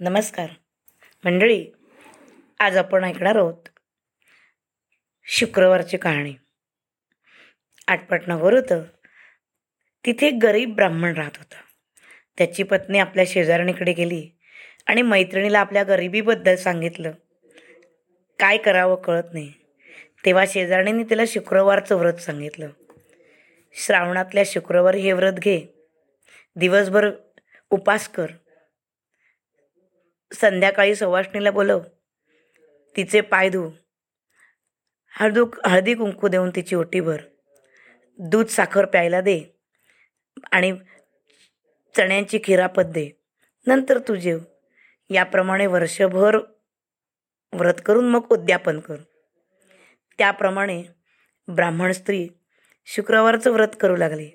नमस्कार. मंडळी आज आपण ऐकणार आहोत शुक्रवारची कहाणी. आटपाटनगर होतं तिथे एक गरीब ब्राह्मण राहत होता. त्याची पत्नी आपल्या शेजारणीकडे गेली आणि मैत्रिणीला आपल्या गरिबीबद्दल सांगितलं. काय करावं कळत नाही. तेव्हा शेजारणीने तिला शुक्रवारचं व्रत सांगितलं. श्रावणातल्या शुक्रवारी हे व्रत घे. दिवसभर उपास कर. संध्याकाळी सवाष्णीला बोलव. तिचे पाय धू. हळदू हळदी कुंकू देऊन तिची ओटी भर. दूध साखर प्यायला दे. आणि चण्यांची खिरापत दे. नंतर तू जेव. याप्रमाणे वर्षभर व्रत करून मग उद्यापन कर. त्याप्रमाणे ब्राह्मण स्त्री शुक्रवारचं व्रत करू लागली.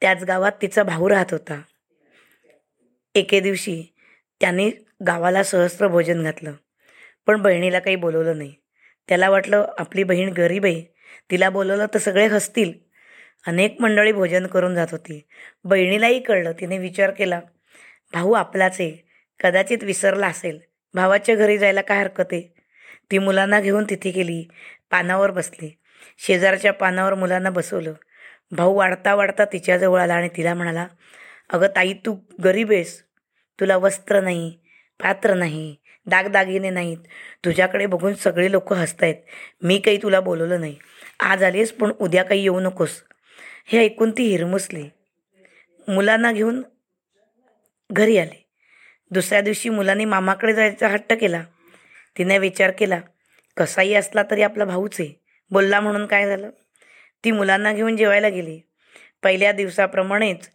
त्याच गावात तिचा भाऊ राहत होता. एके दिवशी त्याने गावाला सहस्त्र भोजन घातलं. पण बहिणीला काही बोलवलं नाही. त्याला वाटलं आपली बहीण गरीब आहे. तिला बोलवलं तर सगळे हसतील. अनेक मंडळी भोजन करून जात होती. बहिणीलाही कळलं. तिने विचार केला भाऊ आपलाच आहे. कदाचित विसरला असेल. भावाच्या घरी जायला काय हरकत आहे? ती मुलांना घेऊन तिथे गेली. पानावर बसली. शेजारच्या पानावर मुलांना बसवलं. भाऊ वाढता वाढता तिच्याजवळ आला आणि तिला म्हणाला अगं ताई तू गरीब आहेस. तुला वस्त्र नाही पात्र नाही दागदागिने नाहीत. तुझ्याकडे बघून सगळे लोक हसतायत. मी काही तुला बोलवलं नाही. आज आलीस पण उद्या काही येऊ नकोस. हे ऐकून ती हिरमुसली. मुलांना घेऊन घरी आले. दुसऱ्या दिवशी मुलांनी मामाकडे जायचा हट्ट केला. तिने विचार केला कसाही असला तरी आपला भाऊच आहे. बोलला म्हणून काय झालं? ती मुलांना घेऊन जेवायला गेली. पहिल्या दिवसाप्रमाणेच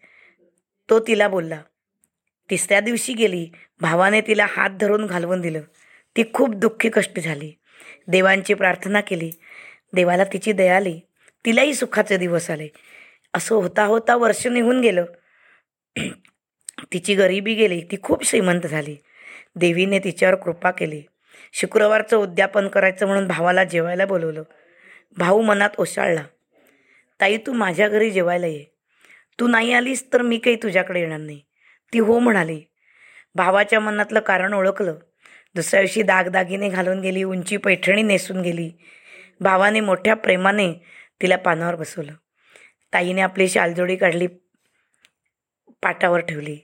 तो तिला बोलला तिसऱ्या दिवशी गेली भावाने तिला हात धरून घालवून दिलं. ती खूप दुःखी कष्ट झाली. देवांची प्रार्थना केली. देवाला तिची दया आली. तिलाही सुखाचे दिवस आले. असं होता होता वर्ष निघून गेलं. तिची गरिबी गेली. ती खूप श्रीमंत झाली. देवीने तिच्यावर कृपा केली. शुक्रवारचं उद्यापन करायचं म्हणून भावाला जेवायला बोलवलं. भाऊ मनात ओशाळला ताई तू माझ्या घरी जेवायला ये. तू नाही आलीस तर मी काही तुझ्याकडे येणार नाही. ती हो म्हणाली. भावाच्या मनातलं कारण ओळखलं. दुसऱ्या दिवशी दागदागिने घालून गेली उंची पैठणी नेसून गेली. भावाने मोठ्या प्रेमाने तिला पानावर बसवलं. ताईने आपली शालजोडी काढली पाटावर ठेवली.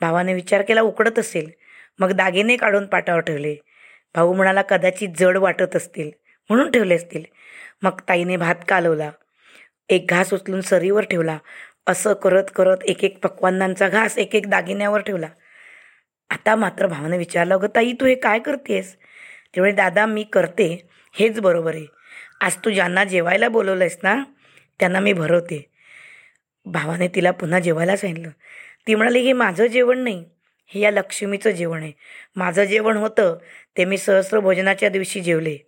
भावाने विचार केला उकडत असेल. मग दागिने काढून पाटावर ठेवले. भाऊ म्हणाला कदाचित जड वाटत असतील. म्हणून ठेवले असतील. मग ताईने भात कालवला. एक घास उचलून सरीवर ठेवला. असं करत करत एक एक पक्वांनांचा घास एक एक दागिन्यावर ठेवला. आता मात्र भावाने विचारलं अगं ताई तू हे काय करतेस? तेवढे दादा मी करते. हेच बरोबर आहे. आज तू ज्यांना जेवायला बोलवलं आहेस ना त्यांना मी भरवते. भावाने तिला पुन्हा जेवायला सांगितलं. ती म्हणाली हे माझं जेवण नाही. हे या लक्ष्मीचं जेवण आहे. माझं जेवण होतं ते मी सहस्र भोजनाच्या दिवशी जेवले.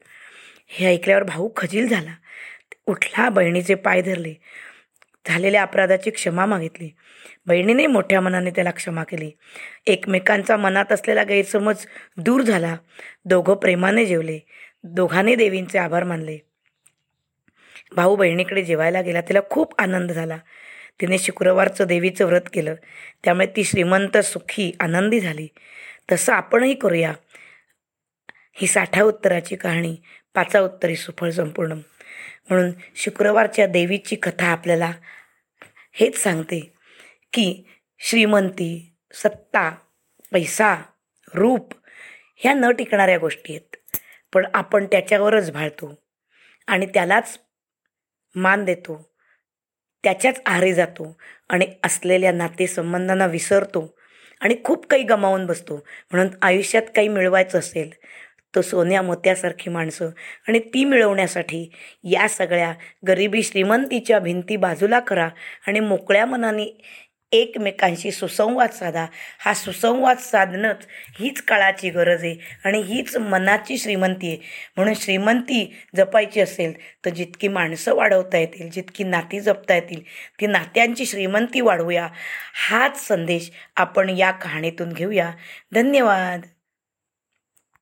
हे ऐकल्यावर भाऊ खजील झाला. उठला बहिणीचे पाय धरले. झालेल्या अपराधाची क्षमा मागितली. बहिणीने मोठ्या मनाने त्याला क्षमा केली. एकमेकांचा मनात असलेला गैरसमज दूर झाला. दोघं प्रेमाने जेवले. दोघांनी देवींचे आभार मानले. भाऊ बहिणीकडे जेवायला गेला. तिला खूप आनंद झाला. तिने शुक्रवारचं देवीचं व्रत केलं. त्यामुळे ती श्रीमंत सुखी आनंदी झाली. तसं आपणही करूया. ही साठा उत्तराची कहाणी. पाचा उत्तरी सुफळ संपूर्ण. म्हणून शुक्रवारच्या देवीची कथा आपल्याला हेच सांगते की श्रीमंती सत्ता पैसा रूप ह्या न टिकणाऱ्या गोष्टी आहेत. पण आपण त्याच्यावरच भाळतो आणि त्यालाच मान देतो त्याच्याच आहारी जातो आणि असलेल्या नातेसंबंधांना विसरतो आणि खूप काही गमावून बसतो. म्हणून आयुष्यात काही मिळवायचं असेल तर सोन्या मोत्यासारखी माणसं आणि ती मिळवण्यासाठी या सगळ्या गरिबी श्रीमंतीच्या भिंती बाजूला करा आणि मोकळ्या मनाने एकमेकांशी सुसंवाद साधा. हा सुसंवाद साधणंच हीच काळाची गरज आहे आणि हीच मनाची श्रीमंती आहे. म्हणून श्रीमंती जपायची असेल तर जितकी माणसं वाढवता येतील जितकी नाती जपता येतील ती नात्यांची श्रीमंती वाढवूया. हाच संदेश आपण या कहाणीतून घेऊया. धन्यवाद.